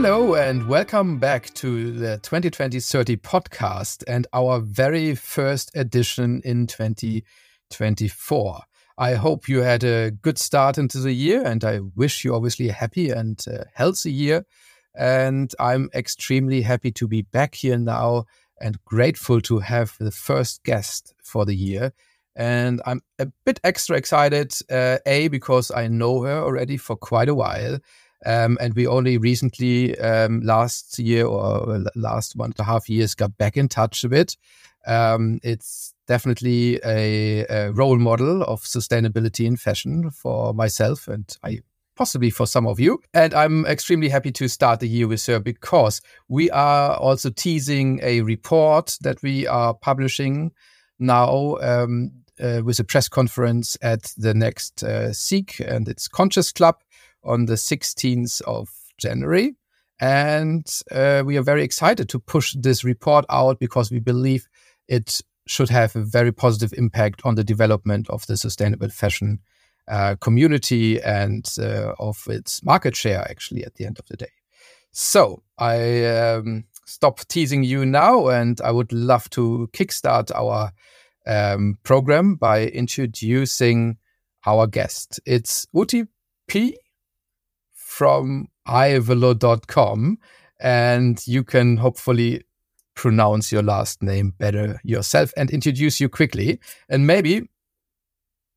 Hello, and welcome back to the 2020 30 podcast and our very first edition in 2024. I hope you had a good start into the year, and I wish you obviously a happy and uh, healthy year. And I'm extremely happy to be back here now and grateful to have the first guest for the year. And I'm a bit extra excited, uh, A, because I know her already for quite a while. Um, and we only recently, um, last year or last one and a half years, got back in touch a bit. Um, it's definitely a, a, role model of sustainability in fashion for myself and I possibly for some of you. And I'm extremely happy to start the year with her because we are also teasing a report that we are publishing now um, uh, with a press conference at the next uh, Seek and its Conscious Club on the 16th of January. And uh, we are very excited to push this report out because we believe it should have a very positive impact on the development of the sustainable fashion uh, community and uh, of its market share, actually, at the end of the day. So I um, stop teasing you now, and I would love to kickstart our um, program by introducing our guest. It's Outi Pyy from ivalo.com and you can hopefully pronounce your last name better yourself and introduce you quickly. And maybe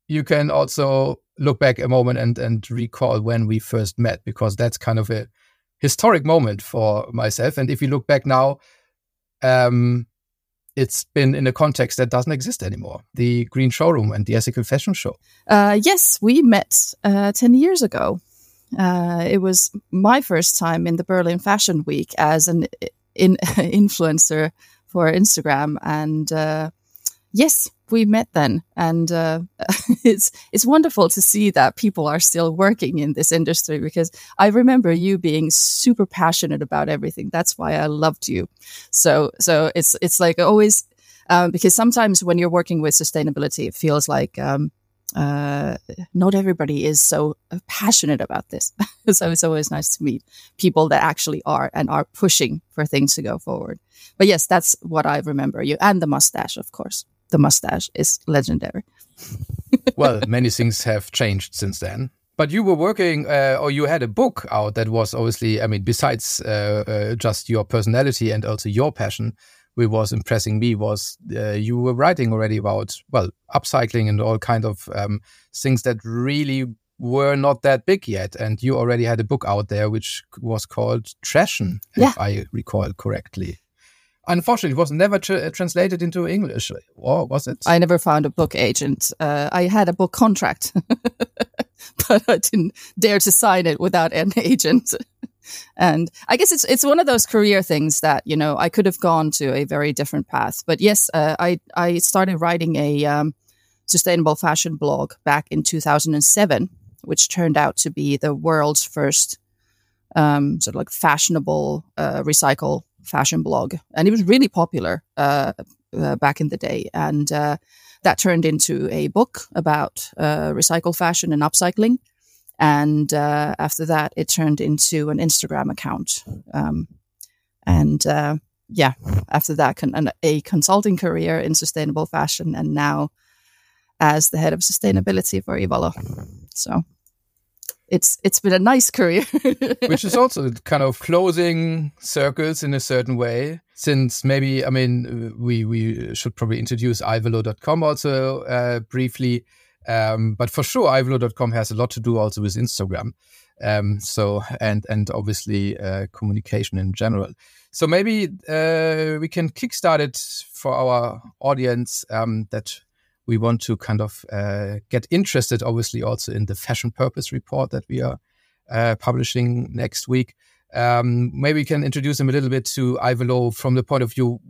you can also look back a moment and, and recall when we first met, because that's kind of a historic moment for myself. And if you look back now, um, it's been in a context that doesn't exist anymore the Green Showroom and the Ethical Fashion Show. Uh, yes, we met uh, 10 years ago. Uh, it was my first time in the Berlin Fashion Week as an in, influencer for Instagram, and uh, yes, we met then, and uh, it's it's wonderful to see that people are still working in this industry because I remember you being super passionate about everything. That's why I loved you. So so it's it's like always um, because sometimes when you're working with sustainability, it feels like um, uh, not everybody is so passionate about this. so it's always nice to meet people that actually are and are pushing for things to go forward. But yes, that's what I remember you and the mustache, of course. The mustache is legendary. well, many things have changed since then. But you were working, uh, or you had a book out that was obviously, I mean, besides uh, uh, just your personality and also your passion, which was impressing me was uh, you were writing already about well upcycling and all kind of um, things that really were not that big yet. And you already had a book out there which was called trashen yeah. if i recall correctly. Unfortunately it was never tra translated into english or was it? I never found a book agent. Uh, i had a book contract but i didn't dare to sign it without an agent and I guess it's it's one of those career things that you know I could have gone to a very different path. But yes, uh, I I started writing a um, sustainable fashion blog back in 2007, which turned out to be the world's first um, sort of like fashionable uh, recycle fashion blog, and it was really popular uh, uh back in the day. And uh, that turned into a book about uh, recycle fashion and upcycling and uh, after that, it turned into an Instagram account. Um, and uh, yeah, after that, con- a consulting career in sustainable fashion, and now as the head of sustainability for Ivalo. So it's it's been a nice career, which is also kind of closing circles in a certain way. Since maybe I mean we we should probably introduce ivalo.com also uh, briefly um, but for sure, ivalo.com has a lot to do also with Instagram. Um, so and and obviously uh, communication in general. So maybe uh, we can kickstart it for our audience um, that we want to kind of uh, get interested, obviously also in the fashion purpose report that we are uh, publishing next week. Um, maybe we can introduce them a little bit to Ivalo from the point of view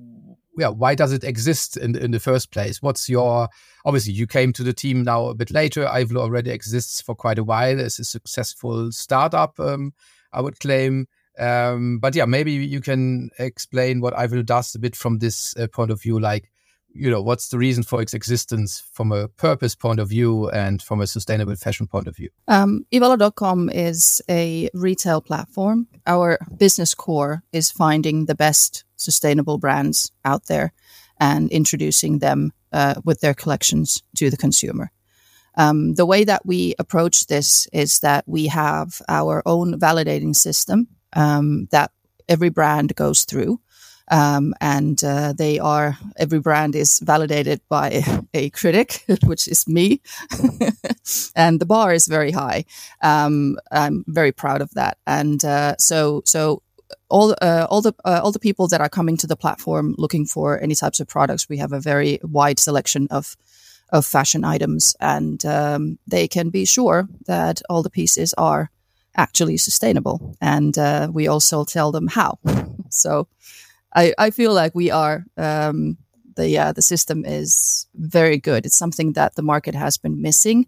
yeah, why does it exist in in the first place? What's your obviously you came to the team now a bit later. Ivalo already exists for quite a while. It's a successful startup, um, I would claim. Um, but yeah, maybe you can explain what Ivalo does a bit from this uh, point of view. Like, you know, what's the reason for its existence from a purpose point of view and from a sustainable fashion point of view? Um, Ivalo.com is a retail platform. Our business core is finding the best sustainable brands out there and introducing them uh, with their collections to the consumer. Um, the way that we approach this is that we have our own validating system um, that every brand goes through. Um, and uh, they are every brand is validated by a critic, which is me, and the bar is very high. Um, I'm very proud of that, and uh, so so all uh, all the uh, all the people that are coming to the platform looking for any types of products, we have a very wide selection of of fashion items, and um, they can be sure that all the pieces are actually sustainable. And uh, we also tell them how. so I, I feel like we are um, the uh, the system is very good. It's something that the market has been missing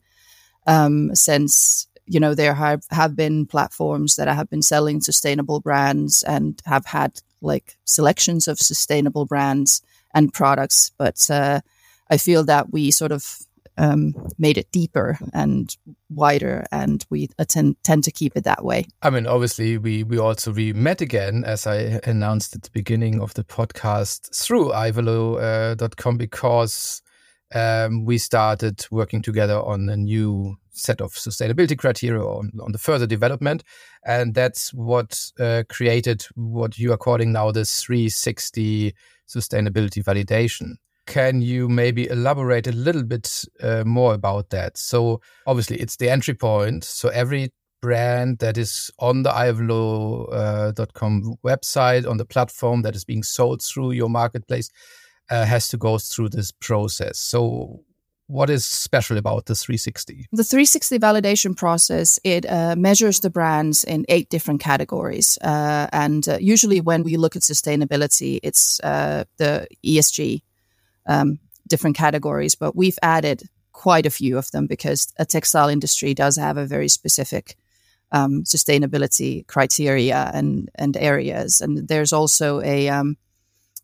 um, since you know there have have been platforms that have been selling sustainable brands and have had like selections of sustainable brands and products, but uh, I feel that we sort of um, made it deeper and wider, and we tend tend to keep it that way. I mean, obviously, we we also we met again, as I announced at the beginning of the podcast, through ivalo.com uh, because um, we started working together on a new set of sustainability criteria on, on the further development. And that's what uh, created what you are calling now the 360 sustainability validation. Can you maybe elaborate a little bit uh, more about that? So, obviously, it's the entry point. So, every brand that is on the ivalo.com uh, website, on the platform that is being sold through your marketplace, uh, has to go through this process. So, what is special about the 360 the 360 validation process it uh, measures the brands in eight different categories uh, and uh, usually when we look at sustainability it's uh, the esg um, different categories, but we've added quite a few of them because a textile industry does have a very specific um, sustainability criteria and and areas. And there's also a um,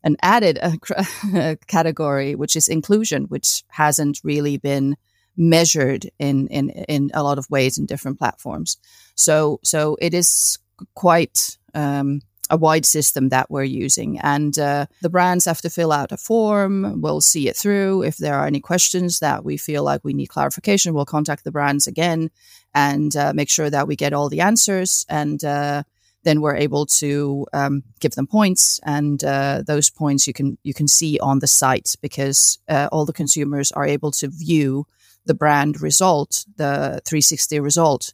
an added uh, category which is inclusion, which hasn't really been measured in in in a lot of ways in different platforms. So so it is quite um, a wide system that we're using. And uh, the brands have to fill out a form. We'll see it through. If there are any questions that we feel like we need clarification, we'll contact the brands again and uh, make sure that we get all the answers. And uh, then we're able to um, give them points, and uh, those points you can you can see on the site because uh, all the consumers are able to view the brand result, the 360 result.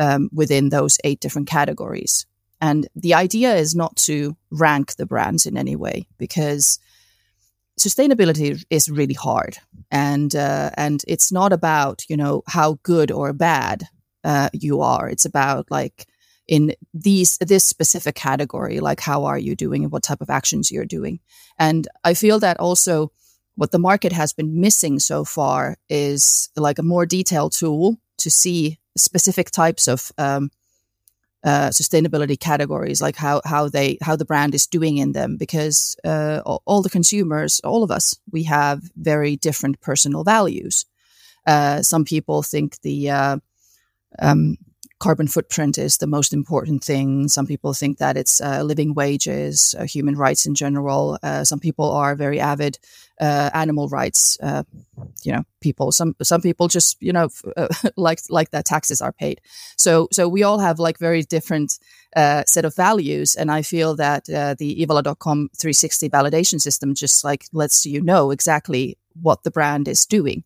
Um, within those eight different categories. And the idea is not to rank the brands in any way because sustainability is really hard, and uh, and it's not about you know how good or bad uh, you are. It's about like in these this specific category, like how are you doing and what type of actions you're doing. And I feel that also what the market has been missing so far is like a more detailed tool to see specific types of um, uh, sustainability categories, like how how they how the brand is doing in them, because uh, all, the consumers, all of us, we have very different personal values. Uh, some people think the uh, um, carbon footprint is the most important thing. Some people think that it's uh, living wages, uh, human rights in general. Uh, some people are very avid uh, animal rights, uh, you know, people. Some some people just you know uh, like like that taxes are paid. So so we all have like very different set of values, and I feel that the Ivalo.com 360 validation system just like lets you know exactly what the brand is doing.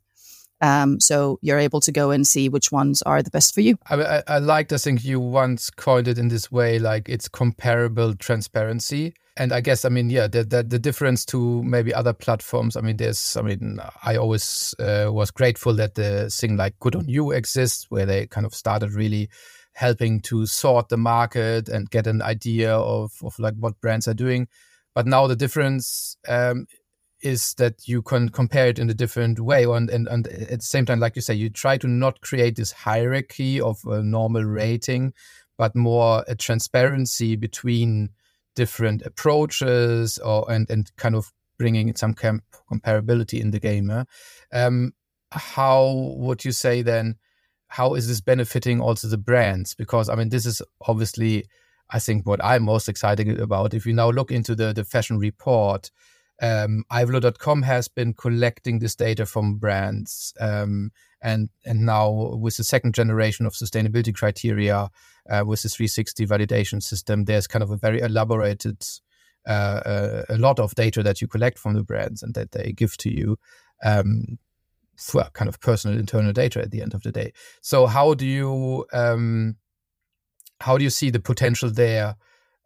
Um, so you're able to go and see which ones are the best for you. I, I, I liked, I think you once coined it in this way, like it's comparable transparency. And I guess, I mean, yeah, the, the, the difference to maybe other platforms. I mean, there's, I mean, I always uh, was grateful that the thing like Good on You exists, where they kind of started really helping to sort the market and get an idea of, of like what brands are doing. But now the difference um, is that you can compare it in a different way and, and, and at the same time like you say you try to not create this hierarchy of a normal rating but more a transparency between different approaches or and, and kind of bringing some camp comparability in the game. Um, how would you say then? How is this benefiting also the brands? Because I mean, this is obviously, I think, what I'm most excited about. If you now look into the the fashion report, um, Ivalo.com has been collecting this data from brands, um, and and now with the second generation of sustainability criteria, uh, with the 360 validation system, there's kind of a very elaborated, uh, uh, a lot of data that you collect from the brands and that they give to you. Um, for kind of personal internal data at the end of the day. So how do you um, how do you see the potential there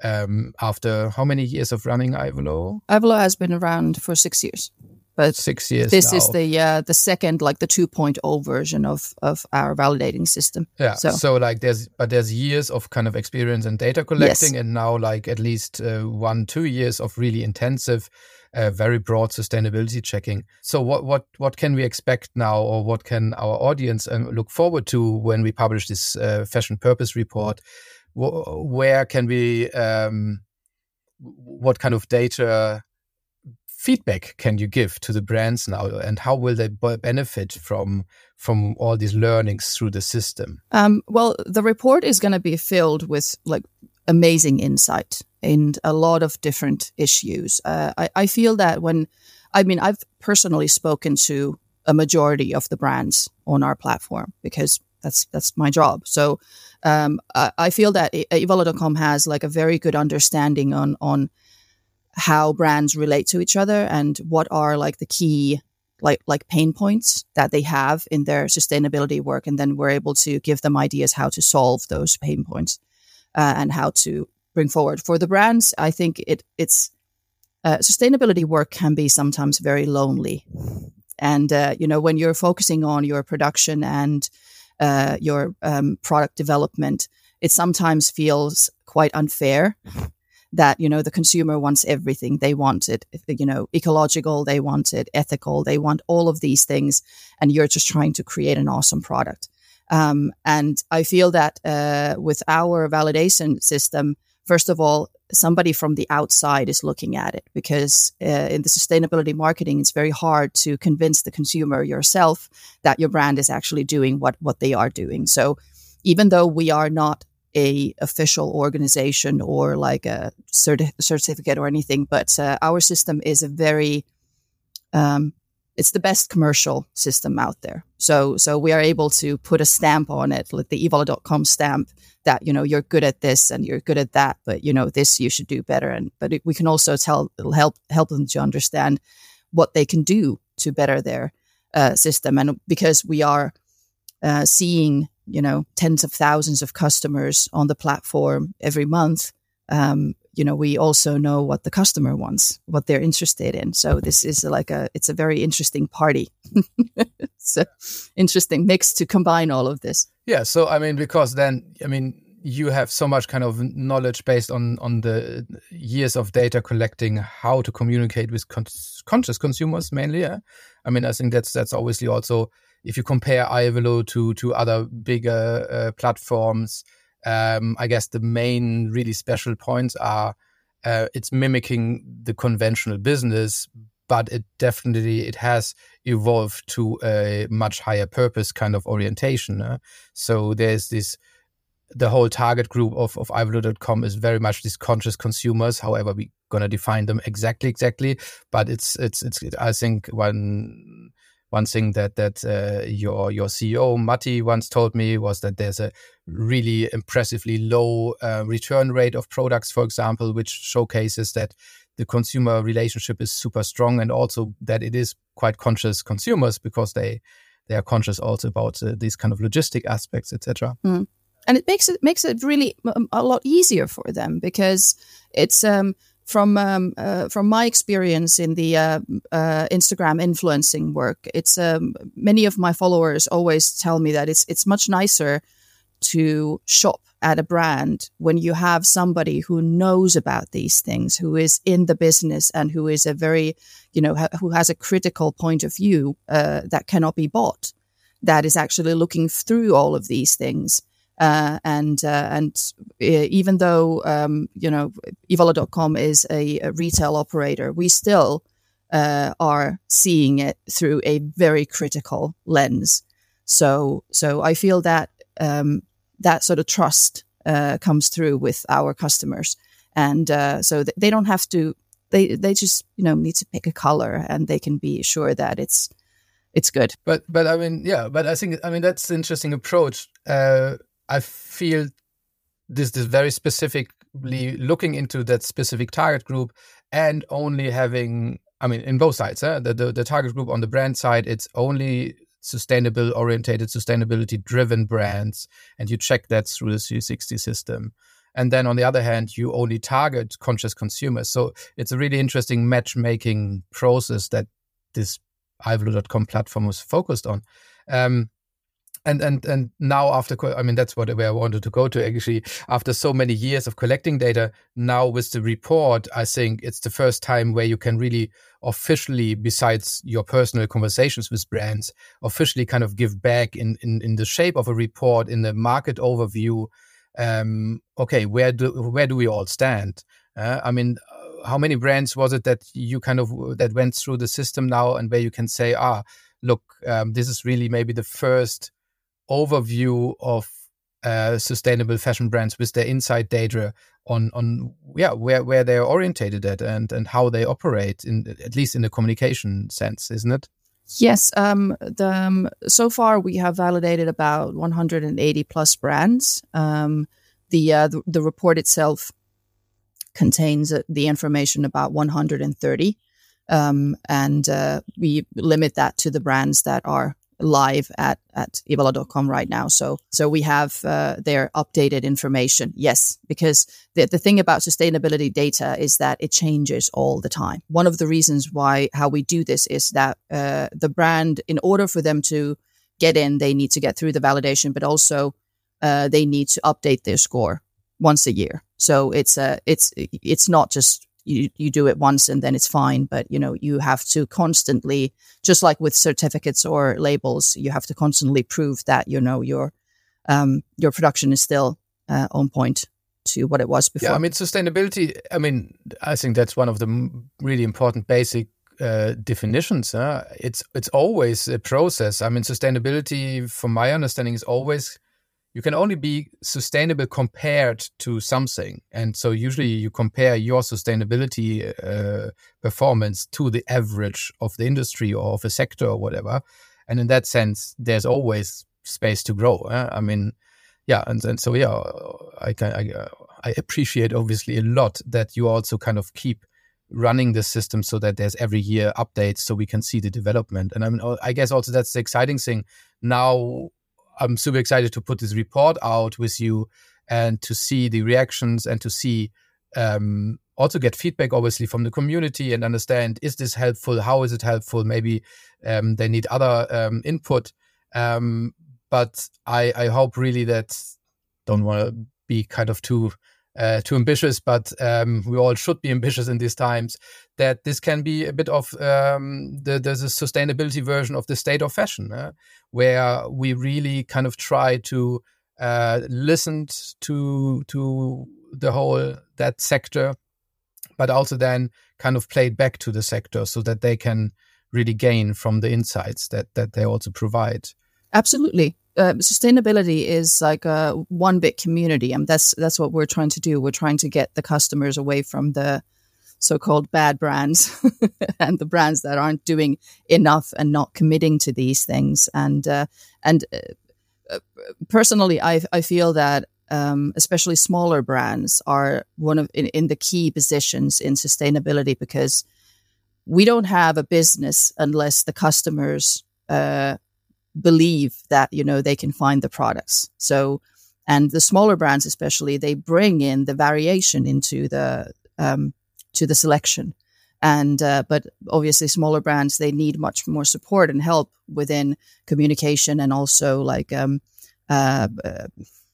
um, after how many years of running Ivalo? Ivalo has been around for six years. But six years. This now. is the uh, the second, like the 2.0 version of of our validating system. Yeah. So. so like there's but there's years of kind of experience and data collecting, yes. and now like at least uh, one two years of really intensive, uh, very broad sustainability checking. So what what what can we expect now, or what can our audience um, look forward to when we publish this uh, fashion purpose report? Where can we um, what kind of data feedback can you give to the brands now and how will they benefit from from all these learnings through the system um, well the report is going to be filled with like amazing insight in a lot of different issues uh, I, I feel that when i mean i've personally spoken to a majority of the brands on our platform because that's that's my job. So um, I, I, feel that Ivalo.com has like a very good understanding on on how brands relate to each other and what are like the key like like pain points that they have in their sustainability work, and then we're able to give them ideas how to solve those pain points uh, and how to bring forward for the brands. I think it it's uh, sustainability work can be sometimes very lonely. And uh, you know when you're focusing on your production and uh, your um, product development, it sometimes feels quite unfair that you know the consumer wants everything they want it you know ecological they want it ethical they want all of these things and you're just trying to create an awesome product. Um, and i feel that uh, with our validation system first of all somebody from the outside is looking at it because uh, in the sustainability marketing it's very hard to convince the consumer yourself that your brand is actually doing what what they are doing. So even though we are not a official organization or like a certi- certificate or anything but uh, our system is a very um, it's the best commercial system out there. So so we are able to put a stamp on it, like the ivalo.com stamp that you know you're good at this and you're good at that, but you know this you should do better. And but it, we can also tell it'll help help them to understand what they can do to better their uh, system. And because we are uh, seeing you know tens of thousands of customers on the platform every month, um, you know, we also know what the customer wants, what they're interested in. So this is like a, it's a very interesting party. it's an interesting mix to combine all of this. Yeah. So, I mean, because then, I mean, you have so much kind of knowledge based on on the years of data collecting how to communicate with con- conscious consumers mainly yeah? i mean i think that's that's obviously also if you compare ivalo to to other bigger uh, platforms um, I guess the main really special points are uh, it's mimicking the conventional business, but it definitely it has evolved to a much higher purpose kind of orientation. Uh? So there's this the whole target group of, of Ivalo.com is very much these conscious consumers. However, we're gonna define them exactly, exactly. But it's it's it's I think one one thing that that uh, your your CEO Matti once told me was that there's a really impressively low uh, return rate of products, for example, which showcases that the consumer relationship is super strong, and also that it is quite conscious consumers because they they are conscious also about uh, these kind of logistic aspects, etc. Mm. And it makes it makes it really a lot easier for them because it's um, from um, uh, from my experience in the uh, uh, Instagram influencing work, it's um, many of my followers always tell me that it's it's much nicer to shop at a brand when you have somebody who knows about these things, who is in the business, and who is a very, you know, ha- who has a critical point of view uh, that cannot be bought, that is actually looking through all of these things uh, and uh, and uh, even though um, you know Ivalo.com is a, a, retail operator, we still uh, are seeing it through a very critical lens. So, so I feel that um, that sort of trust uh, comes through with our customers, and uh, so th- they don't have to. They they just you know need to pick a color, and they can be sure that it's it's good. But but I mean yeah, but I think I mean that's an interesting approach. Uh, I feel this this very specifically looking into that specific target group and only having I mean in both sides, eh? the, the the target group on the brand side, it's only sustainable orientated, sustainability driven brands, and you check that through the 360 system. And then on the other hand, you only target conscious consumers. So it's a really interesting matchmaking process that this ivalo.com platform was focused on. Um, and and and now after i mean that's what where i wanted to go to actually. After so many years of collecting data now with the report i think it's the first time where you can really officially besides your personal conversations with brands officially kind of give back in in, in the shape of a report in the market overview. Um okay where do where do we all stand? Uh, i mean how many brands was it that you kind of that went through the system now and where you can say ah look um, this is really maybe the first overview of uh, sustainable fashion brands with their inside data on on yeah where where they're orientated at and and how they operate in at least in the communication sense isn't it? Yes um the um, so far we have validated about 180 plus brands. Um the uh, the, the report itself contains uh, the information about 130 um, and uh, we limit that to the brands that are live at at ivalo.com right now. So so we have uh, their updated information. Yes, because the the thing about sustainability data is that it changes all the time. One of the reasons why how we do this is that uh, the brand, in order for them to get in, they need to get through the validation, but also uh, they need to update their score once a year. So it's a it's it's not just you, you do it once and then it's fine. But, you know, you have to constantly, just like with certificates or labels, you have to constantly prove that, you know, your, um, your production is still uh, on point to what it was before. Yeah, I mean, sustainability, I mean, I think that's one of the really important basic uh, definitions. Huh? It's it's always a process. I mean, sustainability, from my understanding, is always you can only be sustainable compared to something. And so usually you compare your sustainability uh, performance to the average of the industry or of a sector or whatever. And in that sense, there's always space to grow. Uh? I mean, yeah, and, and so yeah, I can I, I appreciate obviously a lot that you also kind of keep running the system so that there's every year updates so we can see the development. And I mean, I guess also that's the exciting thing now I'm super excited to put this report out with you and to see the reactions and to see um, also get feedback obviously from the community and understand is this helpful? How is it helpful? Maybe um, they need other um, input. Um, but I, I hope really that don't want to be kind of too uh, too ambitious, but um, we all should be ambitious in these times. That this can be a bit of um, the, the, the sustainability version of the state of fashion, uh, where we really kind of try to uh, listen to to the whole that sector, but also then kind of play it back to the sector so that they can really gain from the insights that that they also provide. Absolutely uh, sustainability is like a one big community, and that's that's what we're trying to do. We're trying to get the customers away from the so-called bad brands and the brands that aren't doing enough and not committing to these things. And uh, and uh, uh personally, I I feel that um, especially smaller brands are one of in, in the key positions in sustainability because we don't have a business unless the customers uh, believe that you know they can find the products. So and the smaller brands especially they bring in the variation into the um, to the selection. And uh, but obviously smaller brands they need much more support and help within communication and also like um, uh, uh,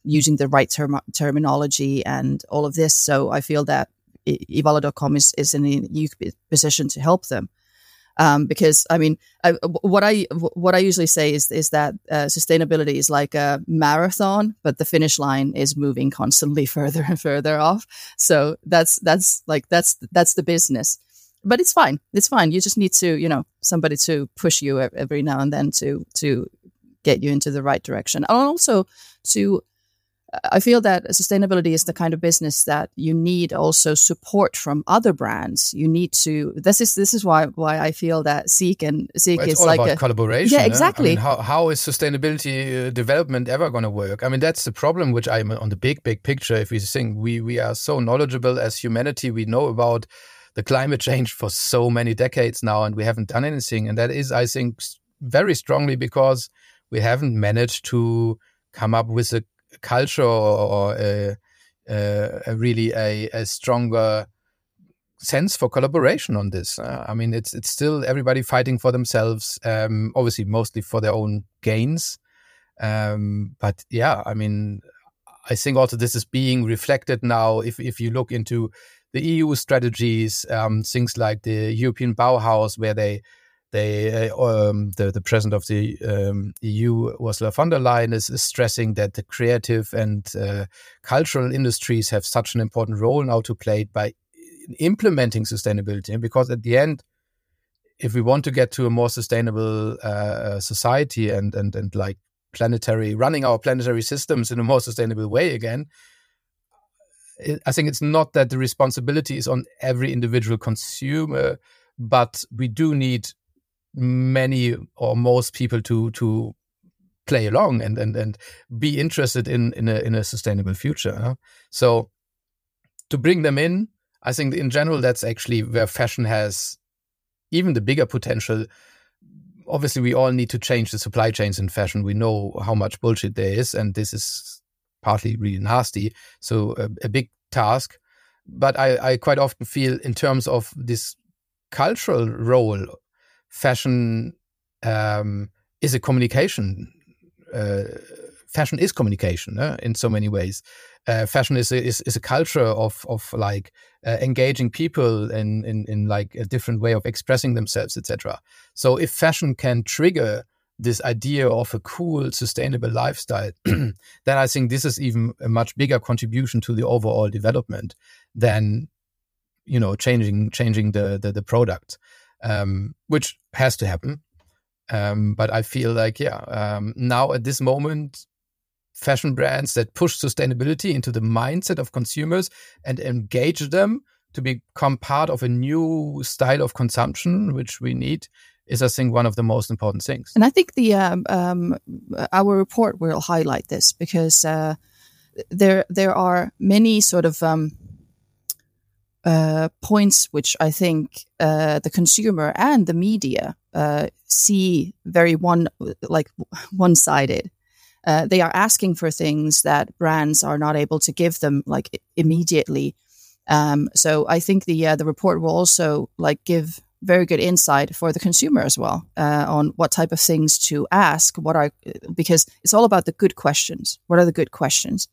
using the right term- terminology and all of this. So i feel that ivalo.com is, is in a unique position to help them um, because I mean, I, what I what I usually say is is that uh, sustainability is like a marathon, but the finish line is moving constantly further and further off. So that's that's like that's that's the business. but it's fine. It's fine. You just need to, you know, somebody to push you every now and then to to get you into the right direction, and also to I feel that sustainability is the kind of business that you need also support from other brands. You need to. This is this is why why I feel that Seek and Seek well, is like a collaboration. Yeah, exactly. I mean, how how is sustainability uh, development ever going to work? I mean, that's the problem. Which I'm on the big big picture. If we think we we are so knowledgeable as humanity, we know about the climate change for so many decades now, and we haven't done anything. And that is, I think, very strongly because we haven't managed to come up with a culture or, a, a really a, a, stronger sense for collaboration on this. Uh, I mean, it's it's still everybody fighting for themselves, um, obviously mostly for their own gains. Um, but yeah, I mean, I think also this is being reflected now. If if you look into the EU strategies, um, things like the European Bauhaus, where they they uh, um, the the president of the um, EU Ursula von der Leyen is, is stressing that the creative and uh, cultural industries have such an important role now to play by implementing sustainability. Because at the end if we want to get to a more sustainable uh, society and and and like planetary running our planetary systems in a more sustainable way again I think it's not that the responsibility is on every individual consumer but we do need many or most people to to play along and and and be interested in in a in a sustainable future. So to bring them in, I think in general that's actually where fashion has even the bigger potential. Obviously, we all need to change the supply chains in fashion. We know how much bullshit there is, and this is partly really nasty. So a, a big task. But I, I quite often feel in terms of this cultural role fashion um, is a communication. Uh, fashion is communication uh, in so many ways. Uh, fashion is a, is, is a culture of of like uh, engaging people in, in in like a different way of expressing themselves, etc. So if fashion can trigger this idea of a cool, sustainable lifestyle, then I think this is even a much bigger contribution to the overall development than you know changing changing the the, the product um, which has to happen. Um, but I feel like, yeah, um, now at this moment, fashion brands that push sustainability into the mindset of consumers and engage them to become part of a new style of consumption, which we need, is I think one of the most important things. And I think the um, um, our report will highlight this because uh, there there are many sort of um, uh, points which I think uh, the consumer and the media uh, see very one like one sided. Uh, they are asking for things that brands are not able to give them like immediately. Um, so I think the uh, the report will also like give very good insight for the consumer as well uh, on what type of things to ask. What are because it's all about the good questions. What are the good questions?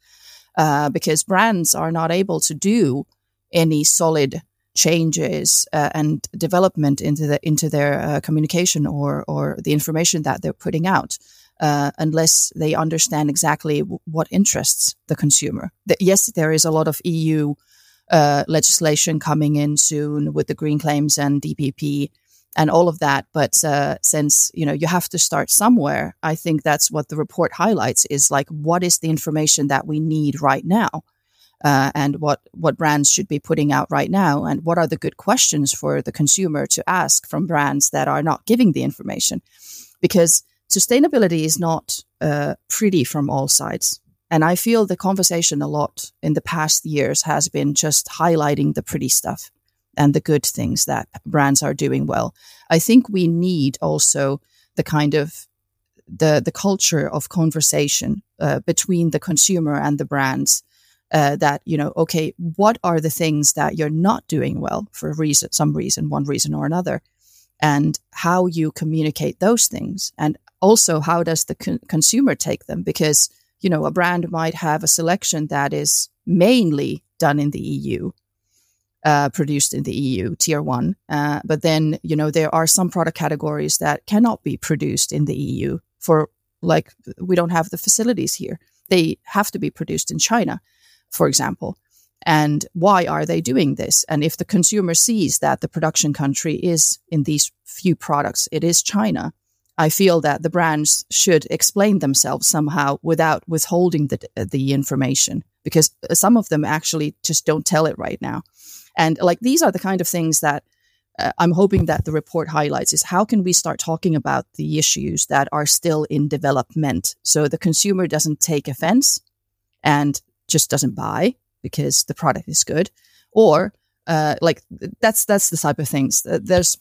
because brands are not able to do any solid changes uh, and development into the into their uh, communication or or the information that they're putting out uh, unless they understand exactly w- what interests the consumer. The, yes, there is a lot of EU uh, legislation coming in soon with the green claims and DPP and all of that. But uh, since you know you have to start somewhere, I think that's what the report highlights: is like what is the information that we need right now uh, and what what brands should be putting out right now, and what are the good questions for the consumer to ask from brands that are not giving the information, because sustainability is not uh, pretty from all sides. And I feel the conversation a lot in the past years has been just highlighting the pretty stuff and the good things that brands are doing well. I think we need also the kind of the the culture of conversation uh, between the consumer and the brands uh, that you know okay what are the things that you're not doing well for a reason some reason one reason or another and how you communicate those things and also how does the con- consumer take them? Because you know a brand might have a selection that is mainly done in the eu uh, produced in the eu tier one uh, but then you know there are some product categories that cannot be produced in the eu for like we don't have the facilities here. They have to be produced in china for example. and why are they doing this? And if the consumer sees that the production country is in these few products, it is China, I feel that the brands should explain themselves somehow without withholding the, the information because some of them actually just don't tell it right now. And like these are the kind of things that uh, I'm hoping that the report highlights is how can we start talking about the issues that are still in development so the consumer doesn't take offense and just doesn't buy because the product is good or uh, like that's that's the type of things there's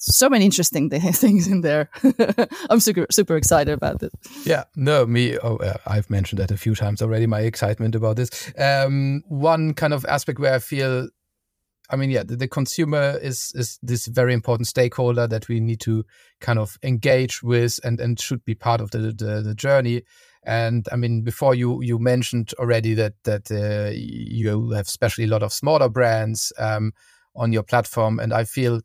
so many interesting things in there. I'm super super excited about this. Yeah, no, me. Oh, uh, I've mentioned that a few times already. My excitement about this. Um, one kind of aspect where I feel, I mean, yeah, the, the, consumer is is this very important stakeholder that we need to kind of engage with and and should be part of the the, the journey. And I mean, before you you mentioned already that that uh, you have especially a lot of smaller brands um, on your platform, and I feel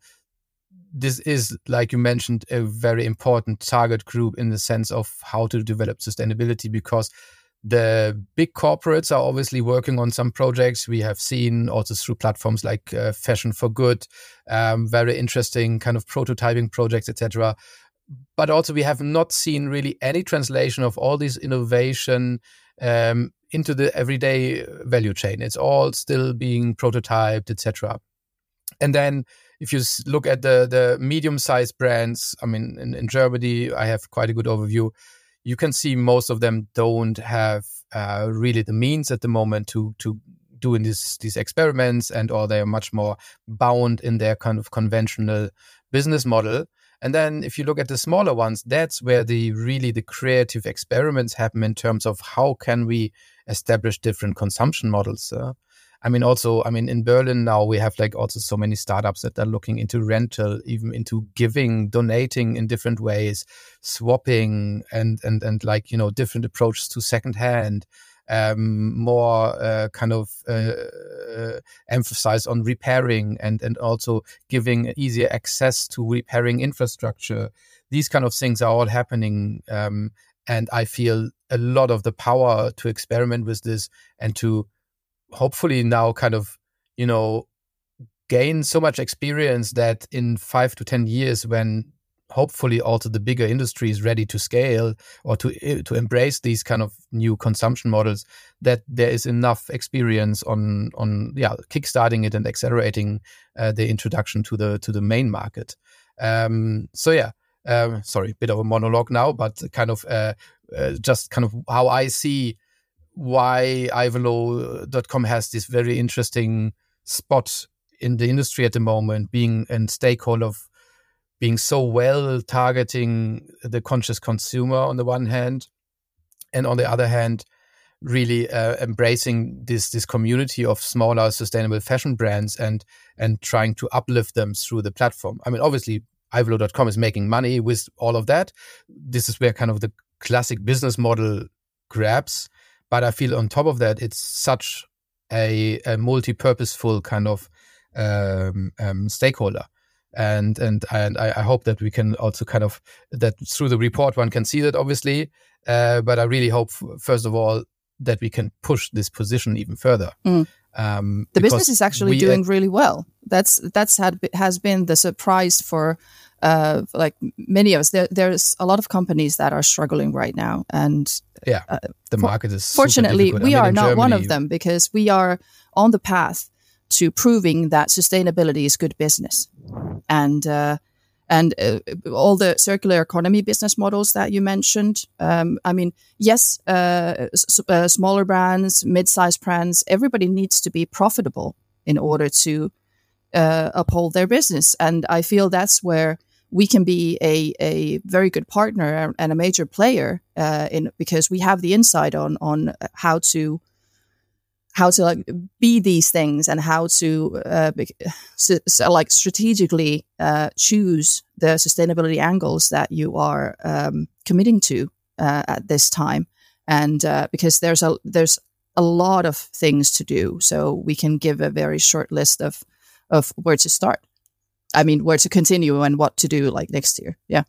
this is like you mentioned a very important target group in the sense of how to develop sustainability because the big corporates are obviously working on some projects. We have seen also through platforms like uh, fashion for good um, very interesting kind of prototyping projects etc but also we have not seen really any translation of all this innovation um, into the everyday value chain. It's all still being prototyped, etc. And then if you look at the the medium sized brands, I mean, in, in, Germany, I have quite a good overview. You can see most of them don't have uh, really the means at the moment to to doing these these experiments, and or they are much more bound in their kind of conventional business model. And then if you look at the smaller ones, that's where the really the creative experiments happen in terms of how can we establish different consumption models. Uh? I mean, also, I mean, in Berlin now we have like also so many startups that are looking into rental, even into giving, donating in different ways, swapping, and and and like you know different approaches to secondhand um, more uh, kind of uh, uh, emphasize on repairing and and also giving easier access to repairing infrastructure. These kind of things are all happening, um, and I feel a lot of the power to experiment with this and to hopefully now kind of you know gain so much experience that in five to ten years when hopefully also the bigger industry is ready to scale or to eh, to embrace these kind of new consumption models that there is enough experience on on yeah kickstarting it and accelerating uh, the introduction to the to the main market. Um, so yeah um, sorry bit of a monologue now but kind of uh, uh, just kind of how i see why ivalo.com has this very interesting spot in the industry at the moment being a stakeholder of being so well targeting the conscious consumer on the one hand, and on the other hand, really uh, embracing this this community of smaller sustainable fashion brands and and trying to uplift them through the platform. I mean, obviously, ivalo.com is making money with all of that. This is where kind of the classic business model grabs. But I feel on top of that, it's such a, a multi-purposeful kind of um, um, stakeholder and and and I, I, hope that we can also kind of that through the report one can see that obviously. Uh, but i really hope first of all that we can push this position even further. Mm. um, the business is actually we, doing uh, really well. That's that's had has been the surprise for uh, like many of us. There, there's a lot of companies that are struggling right now and yeah. uh, the market is fortunately we I mean, are not Germany, one of them because we are on the path to proving that sustainability is good business. And uh, and uh, all the circular economy business models that you mentioned. Um, I mean, yes, uh, s- uh, smaller brands, mid-sized brands, everybody needs to be profitable in order to uh, uphold their business. And I feel that's where we can be a, a very good partner and a major player uh, in because we have the insight on on how to how to like be these things and how to uh, so, so like strategically uh, choose the sustainability angles that you are um, committing to uh, at this time. And uh, because there's a there's a lot of things to do so we can give a very short list of of where to start. I mean where to continue and what to do like next year. Yeah.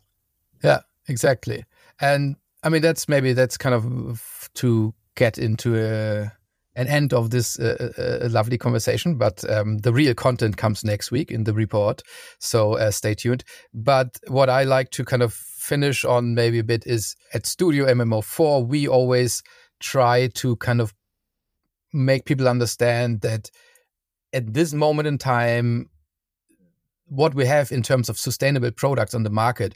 Yeah exactly. And i mean that's maybe that's kind of to get into a an end of this uh, uh, uh, lovely conversation, but um, the real content comes next week in the report. So uh, stay tuned. But what I like to kind of finish on maybe a bit is at Studio MM04, we always try to kind of make people understand that at this moment in time, what we have in terms of sustainable products on the market,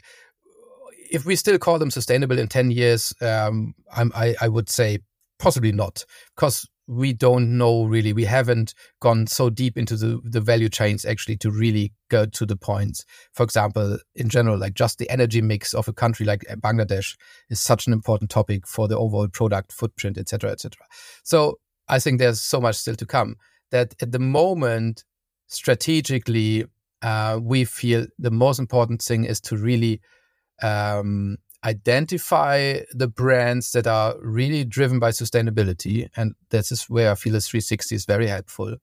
if we still call them sustainable in 10 years, um, I, I would say possibly not, because we don't know really. We haven't gone so deep into the, the value chains actually to really go to the points. For example, in general, like just the energy mix of a country like Bangladesh is such an important topic for the overall product footprint, etc., etc. So I think there's so much still to come that at the moment, strategically, uh, we feel the most important thing is to really um, identify the brands that are really driven by sustainability. And this is where I feel 360 is very helpful.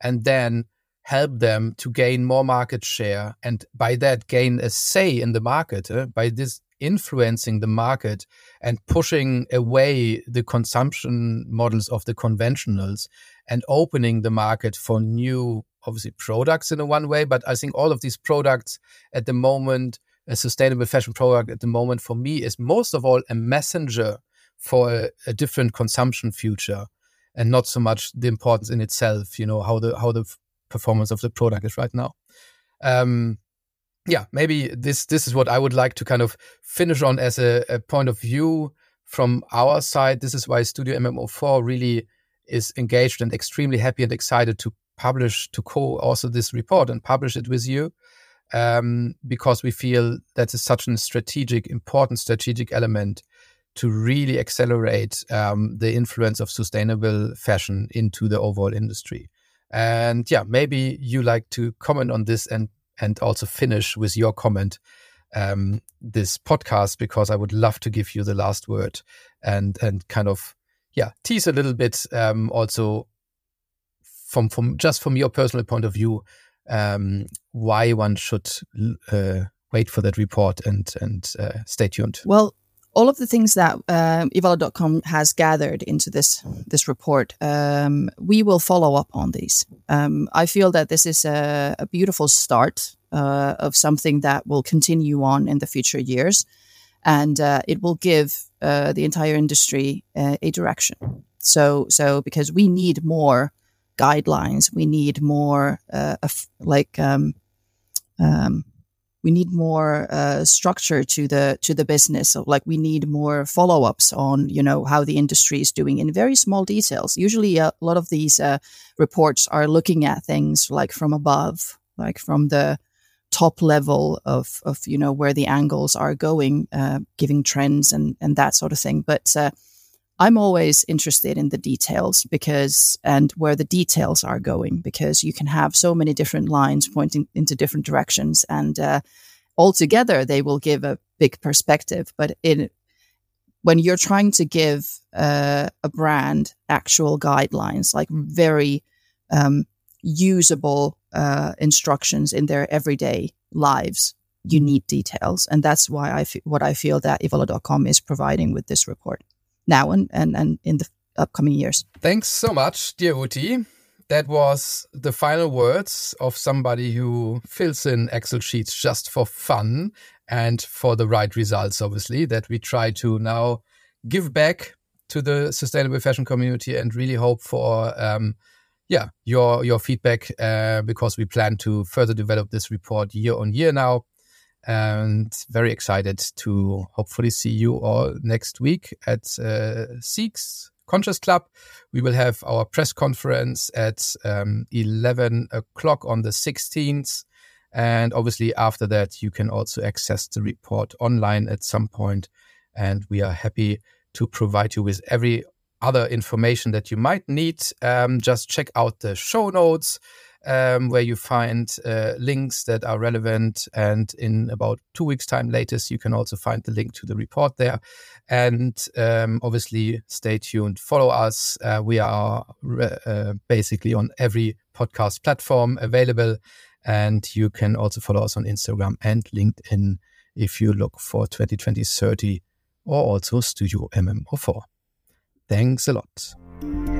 And then help them to gain more market share and by that gain a say in the market uh, by this influencing the market and pushing away the consumption models of the conventionals and opening the market for new obviously products in a one way but i think all of these products at the moment a sustainable fashion product at the moment for me is most of all a messenger for a, a, different consumption future and not so much the importance in itself you know how the how the performance of the product is right now. Um yeah maybe this this is what i would like to kind of finish on as a, a point of view from our side. This is why studio MM04 really is engaged and extremely happy and excited to publish to co also this report and publish it with you um, because we feel that is such a strategic, important strategic element to really accelerate um, the influence of sustainable fashion into the overall industry. And yeah, maybe you like to comment on this and and also finish with your comment um, this podcast because I would love to give you the last word and and kind of yeah tease a little bit um, also from from just from your personal point of view um, why one should uh, wait for that report and and uh, stay tuned. Well, all of the things that uh, Ivalo.com has gathered into this this report, um, we will follow up on these. Um, I feel that this is a, a beautiful start uh, of something that will continue on in the future years, and uh, it will give uh, the entire industry uh, a direction. So, so because we need more guidelines. We need more, uh, like, um, um, we need more uh, structure to the to the business. So, like, we need more follow ups on, you know, how the industry is doing in very small details. Usually, a lot of these uh, reports are looking at things like from above, like from the top level of of you know where the angles are going, uh, giving trends and and that sort of thing. But uh, I'm always interested in the details because, and where the details are going, because you can have so many different lines pointing into different directions, and uh, altogether they will give a big perspective. But in when you're trying to give uh, a brand actual guidelines, like very um, usable uh, instructions in their everyday lives, you need details, and that's why I f- what I feel that Ivalo.com is providing with this report now and, and, and in the upcoming years. Thanks so much, dear Outi. That was the final words of somebody who fills in Excel sheets just for fun and for the right results, obviously, that we try to now give back to the sustainable fashion community and really hope for um, yeah your your feedback uh, because we plan to further develop this report year on year now and very excited to hopefully see you all next week at uh, SEEK's Conscious Club. We will have our press conference at um, 11 o'clock on the 16th. And obviously, after that, you can also access the report online at some point. And we are happy to provide you with every other information that you might need. Um, just check out the show notes um, where you find uh, links that are relevant. And in about two weeks' time, latest, you can also find the link to the report there. And um, obviously, stay tuned. Follow us. Uh, we are uh, basically on every podcast platform available. And you can also follow us on Instagram and LinkedIn if you look for 2020 30 or also Studio MM04. Thanks a lot.